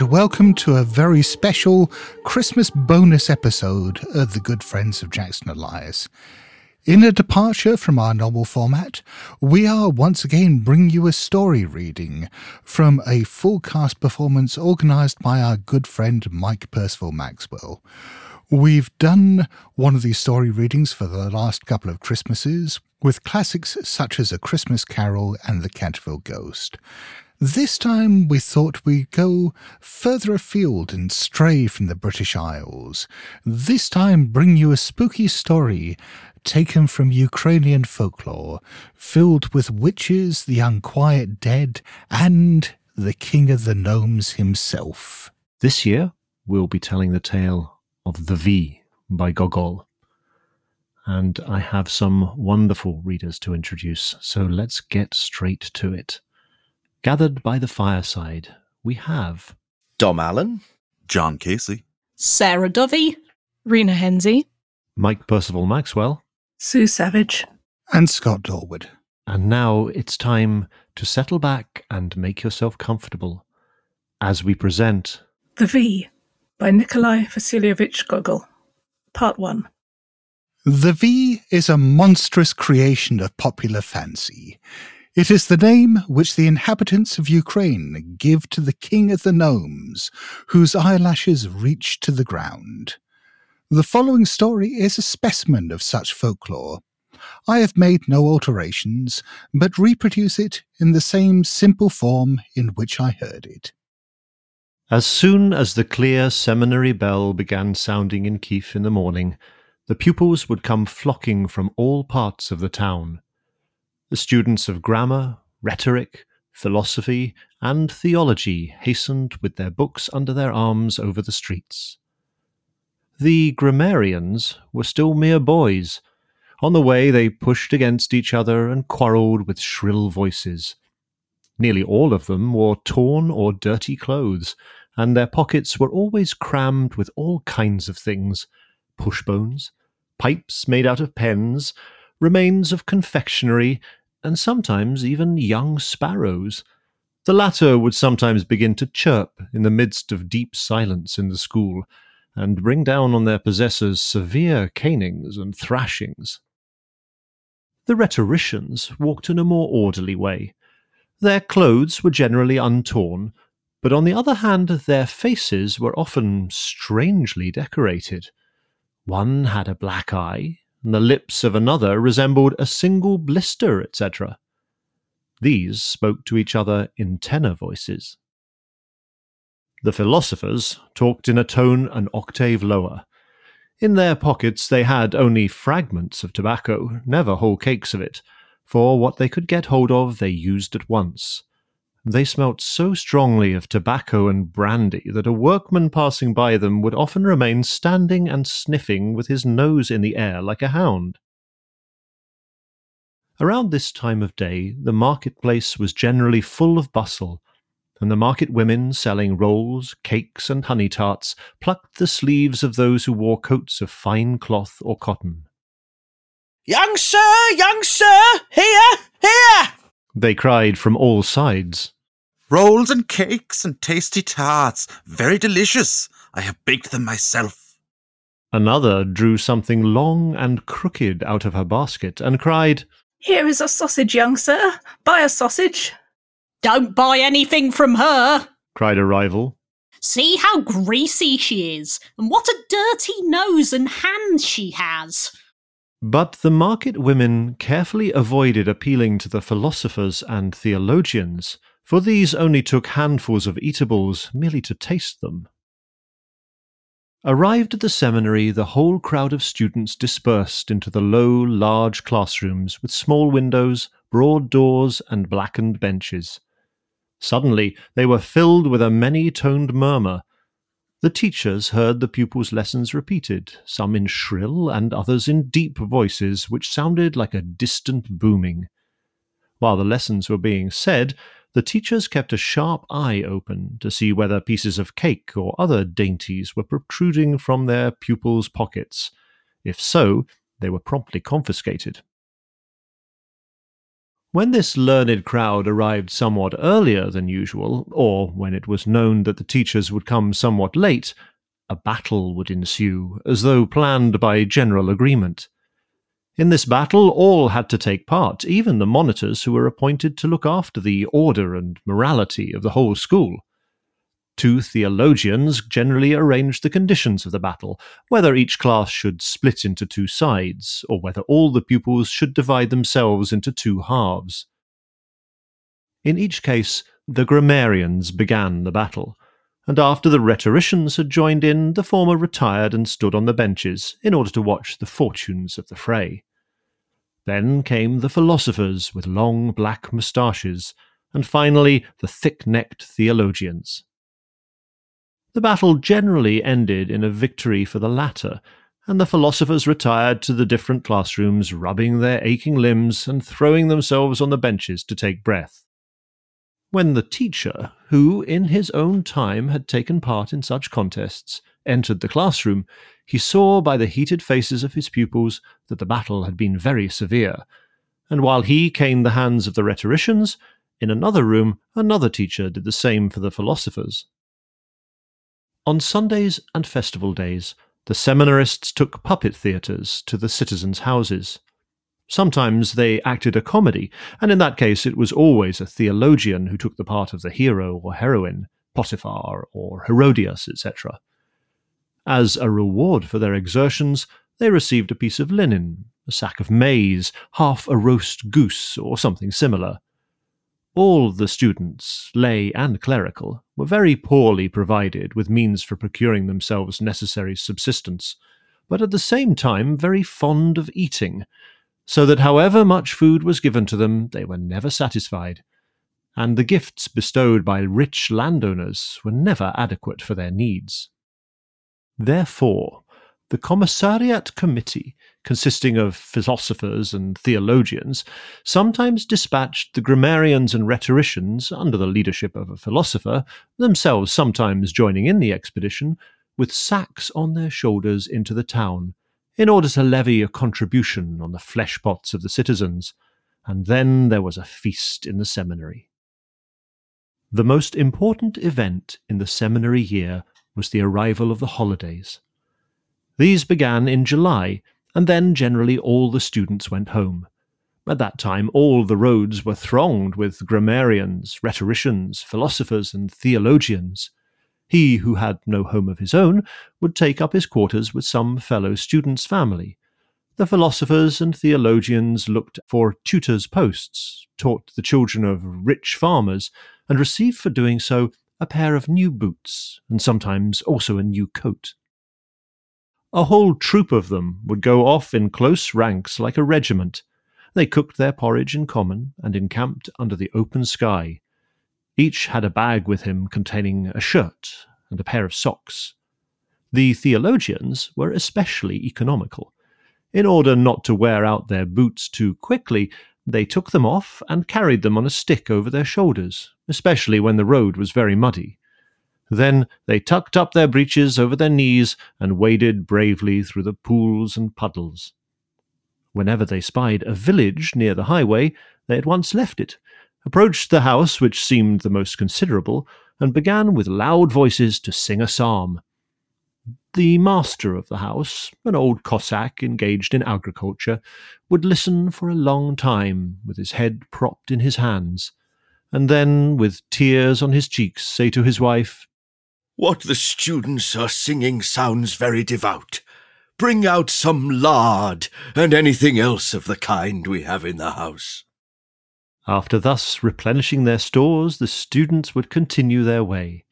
And welcome to a very special Christmas bonus episode of the Good Friends of Jackson Elias. In a departure from our normal format, we are once again bringing you a story reading from a full cast performance organised by our good friend Mike Perceval Maxwell. We've done one of these story readings for the last couple of Christmases with classics such as A Christmas Carol and The Canterville Ghost. This time we thought we'd go further afield and stray from the British Isles. This time bring you a spooky story taken from Ukrainian folklore, filled with witches, the unquiet dead, and the king of the gnomes himself. This year, we'll be telling the tale of The Viy by Gogol. And I have some wonderful readers to introduce, so let's get straight to it. Gathered by the fireside, we have Dom Allen, John Casey, Sarah Dovey, Rena Hensey, Mike Perceval Maxwell, Sue Savage, and Scott Dorward. And now it's time to settle back and make yourself comfortable as we present The Viy by Nikolai Vasilievich Gogol. Part 1. The Viy is a monstrous creation of popular fancy. It is the name which the inhabitants of Ukraine give to the king of the gnomes, whose eyelashes reach to the ground. The following story is a specimen of such folklore. I have made no alterations, but reproduce it in the same simple form in which I heard it. As soon as the clear seminary bell began sounding in Kiev in the morning, the pupils would come flocking from all parts of the town. The students of grammar, rhetoric, philosophy, and theology hastened with their books under their arms over the streets. The grammarians were still mere boys. On the way, they pushed against each other and quarrelled with shrill voices. Nearly all of them wore torn or dirty clothes, and their pockets were always crammed with all kinds of things pushbones, pipes made out of pens, remains of confectionery, and sometimes even young sparrows. The latter would sometimes begin to chirp in the midst of deep silence in the school, and bring down on their possessors severe canings and thrashings. The rhetoricians walked in a more orderly way. Their clothes were generally untorn, but on the other hand, their faces were often strangely decorated. One had a black eye, and the lips of another resembled a single blister, etc. These spoke to each other in tenor voices. The philosophers talked in a tone an octave lower. In their pockets they had only fragments of tobacco, never whole cakes of it, for what they could get hold of they used at once. They smelt so strongly of tobacco and brandy that a workman passing by them would often remain standing and sniffing with his nose in the air like a hound. Around this time of day, the marketplace was generally full of bustle, and the market women selling rolls, cakes, and honey tarts plucked the sleeves of those who wore coats of fine cloth or cotton. Young sir, young sir, here, here! They cried from all sides. rolls and cakes and tasty tarts, very delicious. I have baked them myself. Another drew something long and crooked out of her basket and cried, Here is a sausage, young sir. Buy a sausage. Don't buy anything from her. cried a rival. See how greasy she is, and what a dirty nose and hands she has. But the market women carefully avoided appealing to the philosophers and theologians, for these only took handfuls of eatables merely to taste them. Arrived at the seminary, the whole crowd of students dispersed into the low, large classrooms with small windows, broad doors, and blackened benches. Suddenly, they were filled with a many toned murmur. The teachers heard the pupils' lessons repeated, some in shrill and others in deep voices which sounded like a distant booming. While the lessons were being said, the teachers kept a sharp eye open to see whether pieces of cake or other dainties were protruding from their pupils' pockets. If so, they were promptly confiscated. When this learned crowd arrived somewhat earlier than usual, or when it was known that the teachers would come somewhat late, a battle would ensue, as though planned by general agreement. In this battle, all had to take part, even the monitors who were appointed to look after the order and morality of the whole school. Two theologians generally arranged the conditions of the battle, whether each class should split into two sides, or whether all the pupils should divide themselves into two halves. In each case, the grammarians began the battle, and after the rhetoricians had joined in, the former retired and stood on the benches in order to watch the fortunes of the fray. Then came the philosophers with long black moustaches, and finally the thick necked theologians. The battle generally ended in a victory for the latter, and the philosophers retired to the different classrooms, rubbing their aching limbs and throwing themselves on the benches to take breath. When the teacher, who in his own time had taken part in such contests, entered the classroom, he saw by the heated faces of his pupils that the battle had been very severe, and while he caned the hands of the rhetoricians, in another room another teacher did the same for the philosophers. On Sundays and festival days, the seminarists took puppet theatres to the citizens' houses. Sometimes they acted a comedy, and in that case it was always a theologian who took the part of the hero or heroine, Potiphar or Herodias, etc. As a reward for their exertions, they received a piece of linen, a sack of maize, half a roast goose, or something similar. All the students, lay and clerical, were very poorly provided with means for procuring themselves necessary subsistence, but at the same time very fond of eating, so that however much food was given to them, they were never satisfied, and the gifts bestowed by rich landowners were never adequate for their needs. Therefore, the Commissariat Committee consisting of philosophers and theologians, sometimes dispatched the grammarians and rhetoricians under the leadership of a philosopher, themselves sometimes joining in the expedition, with sacks on their shoulders into the town, in order to levy a contribution on the flesh pots of the citizens, and then there was a feast in the seminary. The most important event in the seminary year was the arrival of the holidays. These began in July and then generally all the students went home. At that time, all the roads were thronged with grammarians, rhetoricians, philosophers, and theologians. He who had no home of his own would take up his quarters with some fellow student's family. The philosophers and theologians looked for tutors' posts, taught the children of rich farmers, and received for doing so a pair of new boots, and sometimes also a new coat. A whole troop of them would go off in close ranks like a regiment. They cooked their porridge in common and encamped under the open sky. Each had a bag with him containing a shirt and a pair of socks. The theologians were especially economical. In order not to wear out their boots too quickly, they took them off and carried them on a stick over their shoulders, especially when the road was very muddy. Then they tucked up their breeches over their knees and waded bravely through the pools and puddles. Whenever they spied a village near the highway, they at once left it, approached the house which seemed the most considerable, and began with loud voices to sing a psalm. The master of the house, an old Cossack engaged in agriculture, would listen for a long time with his head propped in his hands, and then, with tears on his cheeks, say to his wife, what the students are singing sounds very devout. Bring out some lard and anything else of the kind we have in the house. After thus replenishing their stores, the students would continue their way.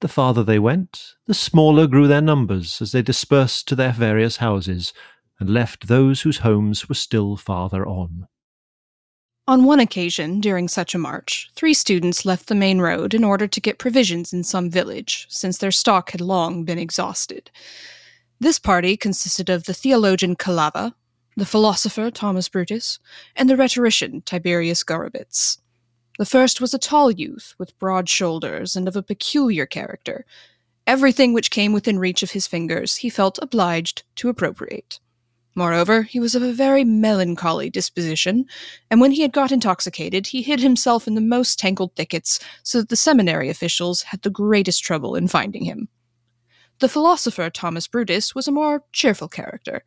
The farther they went, the smaller grew their numbers as they dispersed to their various houses, and left those whose homes were still farther on. On one occasion, during such a march, three students left the main road in order to get provisions in some village, since their stock had long been exhausted. This party consisted of the theologian Calava, the philosopher Thomas Brutus, and the rhetorician Tiberius Gurrewitz. The first was a tall youth with broad shoulders and of a peculiar character. Everything which came within reach of his fingers he felt obliged to appropriate. Moreover, he was of a very melancholy disposition, and when he had got intoxicated, he hid himself in the most tangled thickets, so that the seminary officials had the greatest trouble in finding him. The philosopher Thomas Brutus was a more cheerful character.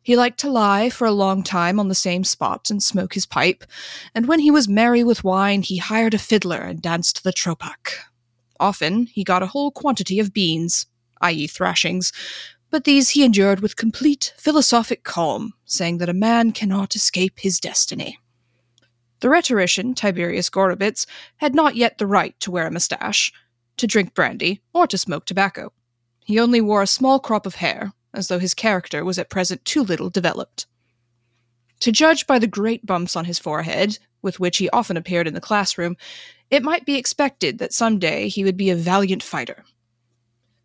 He liked to lie for a long time on the same spot and smoke his pipe, and when he was merry with wine, he hired a fiddler and danced the tropak. Often he got a whole quantity of beans, i.e., thrashings, but these he endured with complete philosophic calm, saying that a man cannot escape his destiny. The rhetorician, Tiberius Gorobets, had not yet the right to wear a moustache, to drink brandy, or to smoke tobacco. He only wore a small crop of hair, as though his character was at present too little developed. To judge by the great bumps on his forehead, with which he often appeared in the classroom, it might be expected that some day he would be a valiant fighter,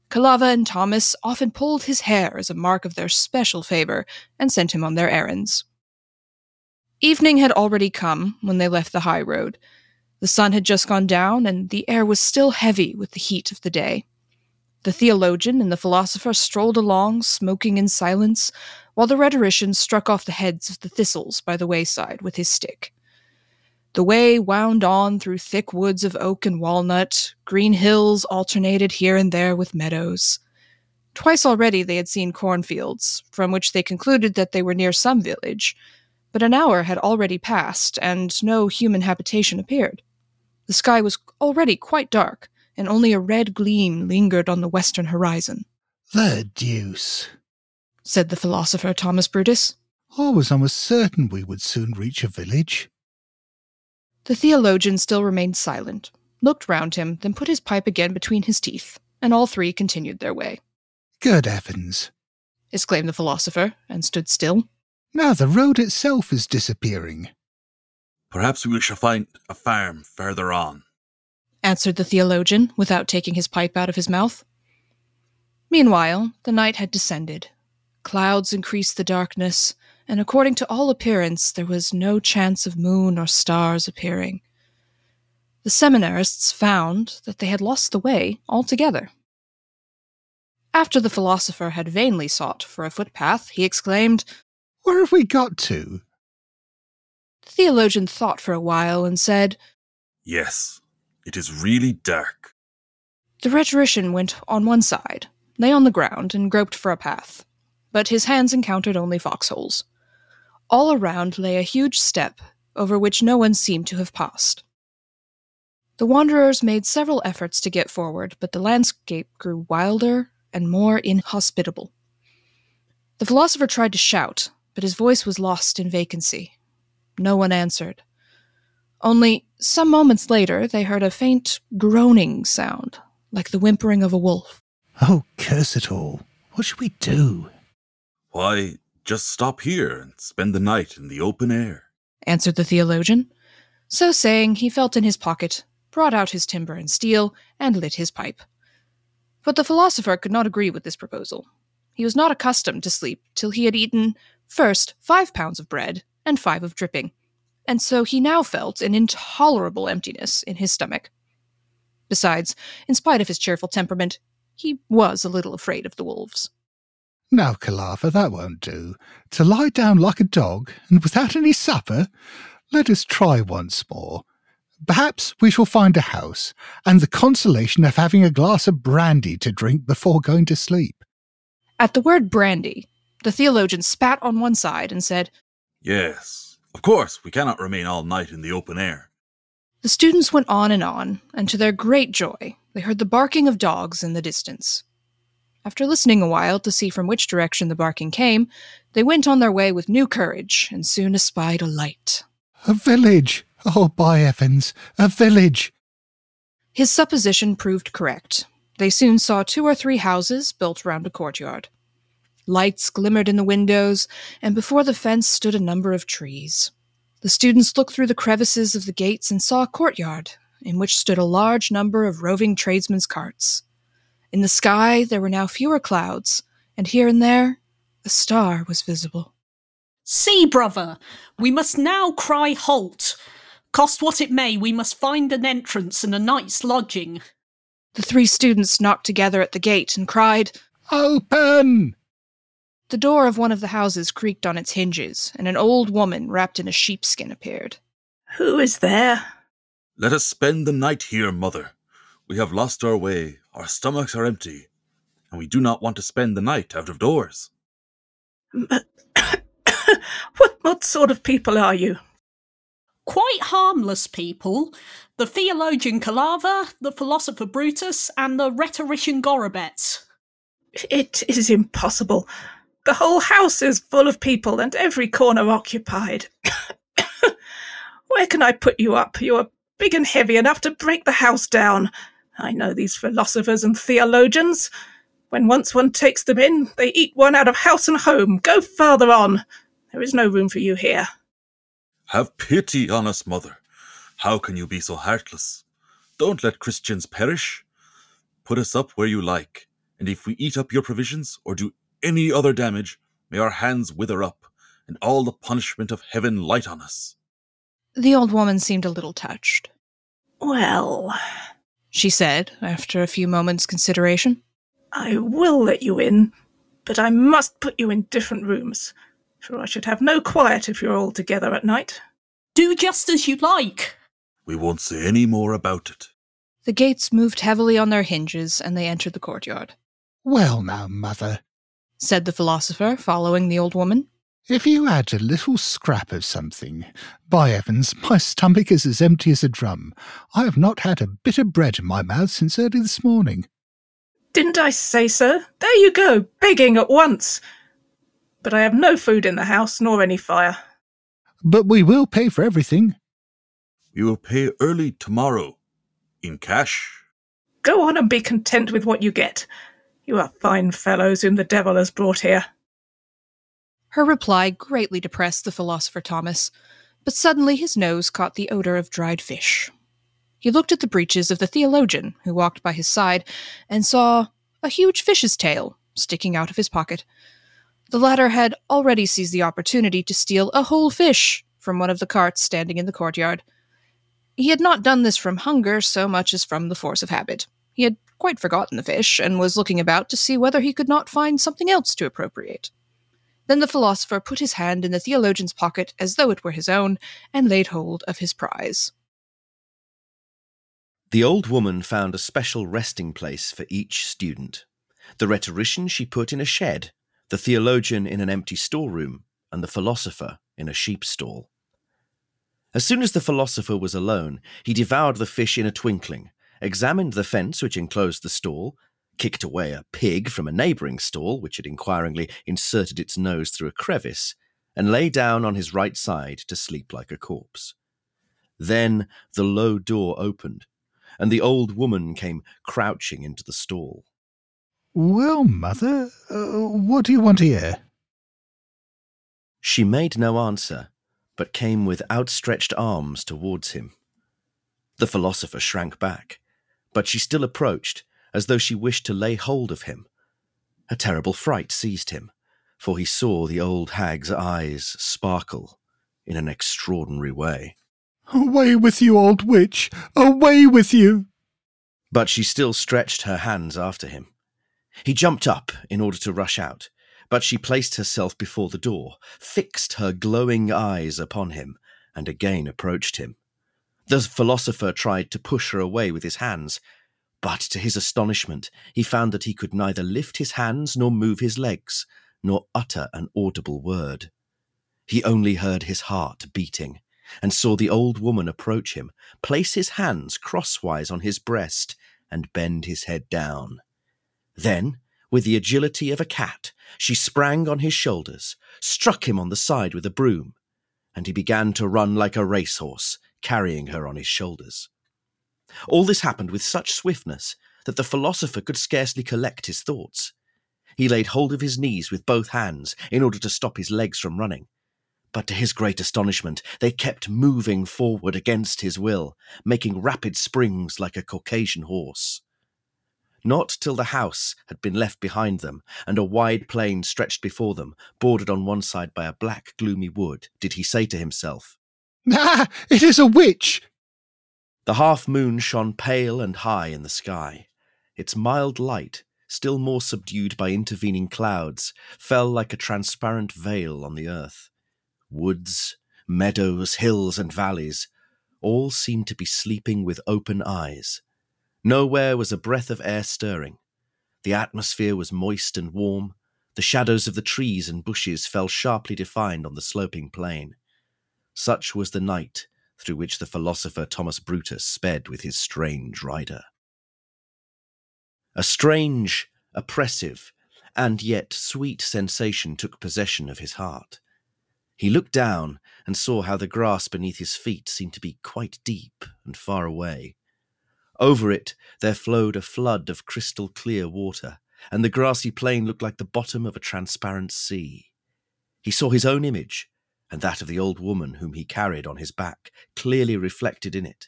Kalava and Thomas often pulled his hair as a mark of their special favor and sent him on their errands. Evening had already come when they left the high road. The sun had just gone down, and the air was still heavy with the heat of the day. The theologian and the philosopher strolled along, smoking in silence, while the rhetorician struck off the heads of the thistles by the wayside with his stick. The way wound on through thick woods of oak and walnut, green hills alternated here and there with meadows. Twice already they had seen cornfields, from which they concluded that they were near some village, but an hour had already passed, and no human habitation appeared. The sky was already quite dark, and only a red gleam lingered on the western horizon. The deuce, said the philosopher Thomas Brutus. I was almost certain we would soon reach a village. The theologian still remained silent, looked round him, then put his pipe again between his teeth, and all three continued their way. Good heavens! exclaimed the philosopher, and stood still. Now the road itself is disappearing. Perhaps we shall find a farm further on, answered the theologian, without taking his pipe out of his mouth. Meanwhile, the night had descended. Clouds increased the darkness, and according to all appearance, there was no chance of moon or stars appearing. The seminarists found that they had lost the way altogether. After the philosopher had vainly sought for a footpath, he exclaimed, Where have we got to? The theologian thought for a while and said, Yes, it is really dark. The rhetorician went on one side, lay on the ground, and groped for a path, but his hands encountered only foxholes. All around lay a huge steppe, over which no one seemed to have passed. The wanderers made several efforts to get forward, but the landscape grew wilder and more inhospitable. The philosopher tried to shout, but his voice was lost in vacancy. No one answered. Only some moments later they heard a faint groaning sound, like the whimpering of a wolf. Oh, curse it all. What should we do? Why, just stop here and spend the night in the open air, answered the theologian. So saying, he felt in his pocket, brought out his timber and steel, and lit his pipe. But the philosopher could not agree with this proposal. He was not accustomed to sleep till he had eaten, first, five pounds of bread and five of dripping, and so he now felt an intolerable emptiness in his stomach. Besides, in spite of his cheerful temperament, he was a little afraid of the wolves. Now, Kalava, that won't do. To lie down like a dog, and without any supper? Let us try once more. Perhaps we shall find a house, and the consolation of having a glass of brandy to drink before going to sleep. At the word brandy, the theologian spat on one side and said, Yes, of course, we cannot remain all night in the open air. The students went on and on, and to their great joy, they heard the barking of dogs in the distance. After listening a while to see from which direction the barking came, they went on their way with new courage and soon espied a light. A village! Oh, by heavens, a village! His supposition proved correct. They soon saw two or three houses built round a courtyard. Lights glimmered in the windows, and before the fence stood a number of trees. The students looked through the crevices of the gates and saw a courtyard, in which stood a large number of roving tradesmen's carts. In the sky there were now fewer clouds, and here and there a star was visible. See, brother, we must now cry halt. Cost what it may, we must find an entrance and a night's lodging. The three students knocked together at the gate and cried, Open! The door of one of the houses creaked on its hinges, and an old woman wrapped in a sheepskin appeared. Who is there? Let us spend the night here, mother. We have lost our way, our stomachs are empty, and we do not want to spend the night out of doors. But what, what sort of people are you? Quite harmless people. The theologian Calava, the philosopher Brutus, and the rhetorician Gorobets. It is impossible. The whole house is full of people and every corner occupied. Where can I put you up? You are big and heavy enough to break the house down. I know these philosophers and theologians. When once one takes them in, they eat one out of house and home. Go farther on. There is no room for you here. Have pity on us, mother. How can you be so heartless? Don't let Christians perish. Put us up where you like, and if we eat up your provisions or do any other damage, may our hands wither up, and all the punishment of heaven light on us. The old woman seemed a little touched. Well, She said, after a few moments' consideration. I will let you in, but I must put you in different rooms, for I should have no quiet if you're all together at night. Do just as you like. We won't say any more about it. The gates moved heavily on their hinges, and they entered the courtyard. Well, now, mother, Said the philosopher, following the old woman. If you add a little scrap of something. By heavens, my stomach is as empty as a drum. I have not had a bit of bread in my mouth since early this morning. Didn't I say so? There you go, begging at once. But I have no food in the house, nor any fire. But we will pay for everything. We will pay early tomorrow. In cash. Go on and be content with what you get. You are fine fellows whom the devil has brought here. Her reply greatly depressed the philosopher Thomas, but suddenly his nose caught the odor of dried fish. He looked at the breeches of the theologian who walked by his side and saw a huge fish's tail sticking out of his pocket. The latter had already seized the opportunity to steal a whole fish from one of the carts standing in the courtyard. He had not done this from hunger so much as from the force of habit. He had quite forgotten the fish and was looking about to see whether he could not find something else to appropriate. Then the philosopher put his hand in the theologian's pocket as though it were his own, and laid hold of his prize. The old woman found a special resting place for each student. The rhetorician she put in a shed, the theologian in an empty storeroom, and the philosopher in a sheep stall. As soon as the philosopher was alone, he devoured the fish in a twinkling, examined the fence which enclosed the stall, kicked away a pig from a neighbouring stall which had inquiringly inserted its nose through a crevice, and lay down on his right side to sleep like a corpse. Then the low door opened, and the old woman came crouching into the stall. Well, mother, uh, what do you want here? She made no answer, but came with outstretched arms towards him. The philosopher shrank back, but she still approached, as though she wished to lay hold of him. A terrible fright seized him, for he saw the old hag's eyes sparkle in an extraordinary way. Away with you, old witch! Away with you! But she still stretched her hands after him. He jumped up in order to rush out, but she placed herself before the door, fixed her glowing eyes upon him, and again approached him. The philosopher tried to push her away with his hands, but to his astonishment, he found that he could neither lift his hands nor move his legs, nor utter an audible word. He only heard his heart beating, and saw the old woman approach him, place his hands crosswise on his breast, and bend his head down. Then, with the agility of a cat, she sprang on his shoulders, struck him on the side with a broom, and he began to run like a racehorse, carrying her on his shoulders. All this happened with such swiftness that the philosopher could scarcely collect his thoughts. He laid hold of his knees with both hands in order to stop his legs from running. But to his great astonishment, they kept moving forward against his will, making rapid springs like a Caucasian horse. Not till the house had been left behind them, and a wide plain stretched before them, bordered on one side by a black, gloomy wood, did he say to himself, Ah, it is a witch! The half moon shone pale and high in the sky. Its mild light still more subdued by intervening clouds, fell like a transparent veil on the earth. Woods, meadows, hills, and valleys all seemed to be sleeping with open eyes. Nowhere was a breath of air stirring. The atmosphere was moist and warm. The shadows of the trees and bushes fell sharply defined on the sloping plain. Such was the night through which the philosopher Thomas Brutus sped with his strange rider. A strange, oppressive, and yet sweet sensation took possession of his heart. He looked down and saw how the grass beneath his feet seemed to be quite deep and far away. Over it there flowed a flood of crystal clear water, and the grassy plain looked like the bottom of a transparent sea. He saw his own image, and that of the old woman whom he carried on his back, clearly reflected in it.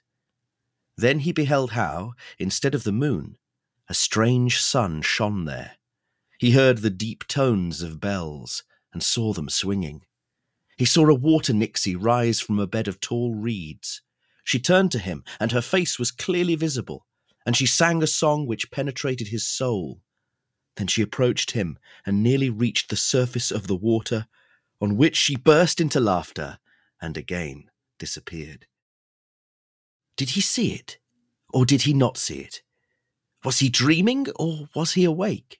Then he beheld how, instead of the moon, a strange sun shone there. He heard the deep tones of bells, and saw them swinging. He saw a water nixie rise from a bed of tall reeds. She turned to him, and her face was clearly visible, and she sang a song which penetrated his soul. Then she approached him and nearly reached the surface of the water, on which she burst into laughter and again disappeared. Did he see it, or did he not see it? Was he dreaming, or was he awake?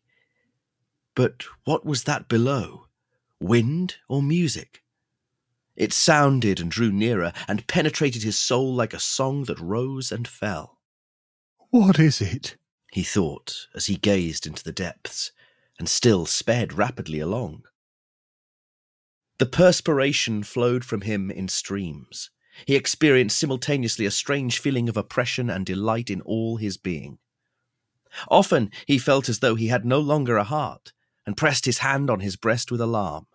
But what was that below? Wind or music? It sounded and drew nearer and penetrated his soul like a song that rose and fell. What is it? He thought as he gazed into the depths and still sped rapidly along. The perspiration flowed from him in streams. He experienced simultaneously a strange feeling of oppression and delight in all his being. Often he felt as though he had no longer a heart, and pressed his hand on his breast with alarm.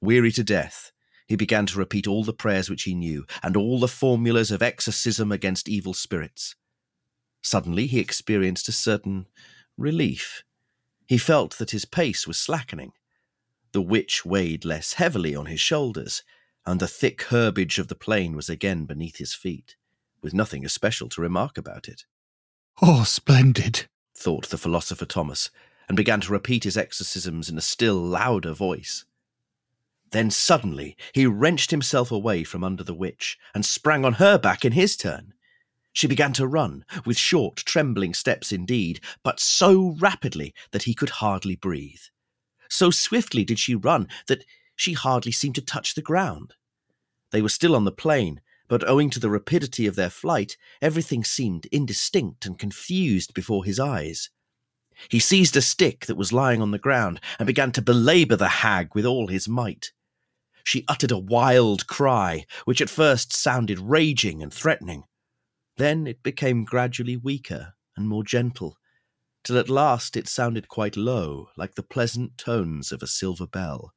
Weary to death, he began to repeat all the prayers which he knew, and all the formulas of exorcism against evil spirits. Suddenly he experienced a certain relief. He felt that his pace was slackening. The witch weighed less heavily on his shoulders, and the thick herbage of the plain was again beneath his feet, with nothing especial to remark about it. Oh, splendid, thought the philosopher Thomas, and began to repeat his exorcisms in a still louder voice. Then suddenly he wrenched himself away from under the witch and sprang on her back in his turn. She began to run, with short, trembling steps indeed, but so rapidly that he could hardly breathe. So swiftly did she run that she hardly seemed to touch the ground. They were still on the plain, but owing to the rapidity of their flight, everything seemed indistinct and confused before his eyes. He seized a stick that was lying on the ground and began to belabor the hag with all his might. She uttered a wild cry, which at first sounded raging and threatening. Then it became gradually weaker and more gentle, till at last it sounded quite low, like the pleasant tones of a silver bell,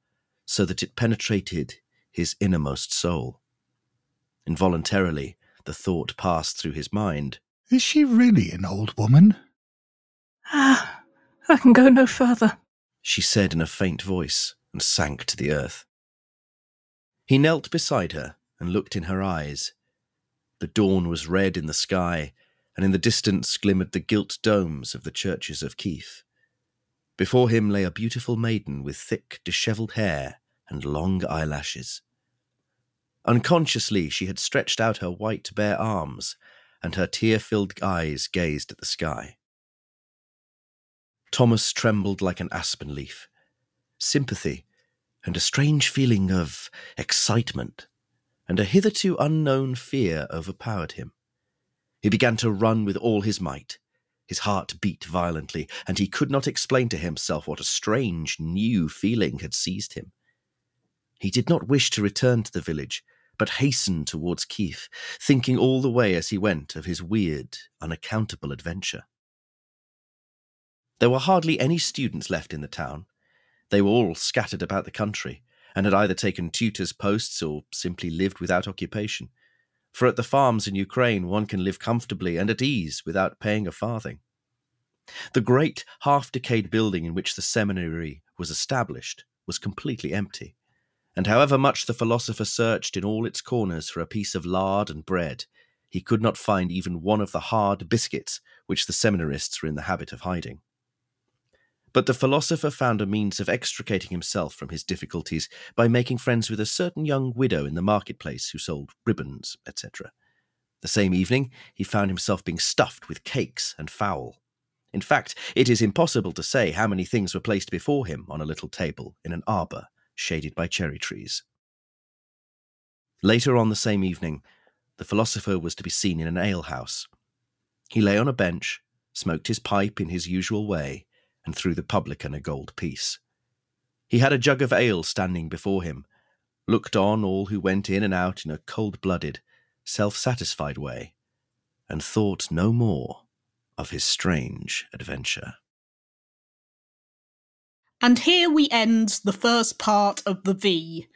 so that it penetrated his innermost soul. Involuntarily, the thought passed through his mind Is she really an old woman? Ah, I can go no further, she said in a faint voice, and sank to the earth. He knelt beside her and looked in her eyes. The dawn was red in the sky, and in the distance glimmered the gilt domes of the churches of Kiev. Before him lay a beautiful maiden with thick, dishevelled hair and long eyelashes. Unconsciously, she had stretched out her white, bare arms, and her tear filled eyes gazed at the sky. Thomas trembled like an aspen leaf. Sympathy and a strange feeling of excitement and a hitherto unknown fear overpowered him. He began to run with all his might. His heart beat violently, and he could not explain to himself what a strange, new feeling had seized him. He did not wish to return to the village, but hastened towards Kiev, thinking all the way as he went of his weird, unaccountable adventure. There were hardly any students left in the town, they were all scattered about the country, and had either taken tutors' posts or simply lived without occupation. For at the farms in Ukraine, one can live comfortably and at ease without paying a farthing. The great half decayed building in which the seminary was established was completely empty, and however much the philosopher searched in all its corners for a piece of lard and bread, he could not find even one of the hard biscuits which the seminarists were in the habit of hiding. But the philosopher found a means of extricating himself from his difficulties by making friends with a certain young widow in the marketplace who sold ribbons, etc. The same evening, he found himself being stuffed with cakes and fowl. In fact, it is impossible to say how many things were placed before him on a little table in an arbour shaded by cherry trees. Later on the same evening, the philosopher was to be seen in an alehouse. He lay on a bench, smoked his pipe in his usual way, and threw the publican a gold piece. He had a jug of ale standing before him, looked on all who went in and out in a cold blooded, self satisfied way, and thought no more of his strange adventure. And here we end the first part of the Viy.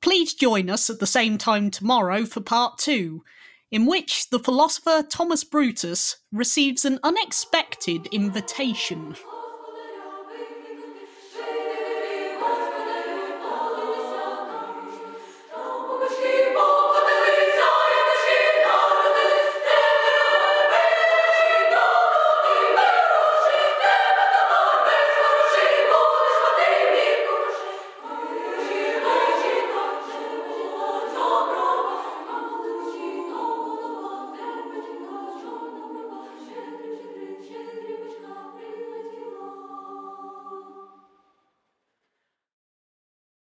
Please join us at the same time tomorrow for part two, in which the philosopher Thomas Brutus receives an unexpected invitation.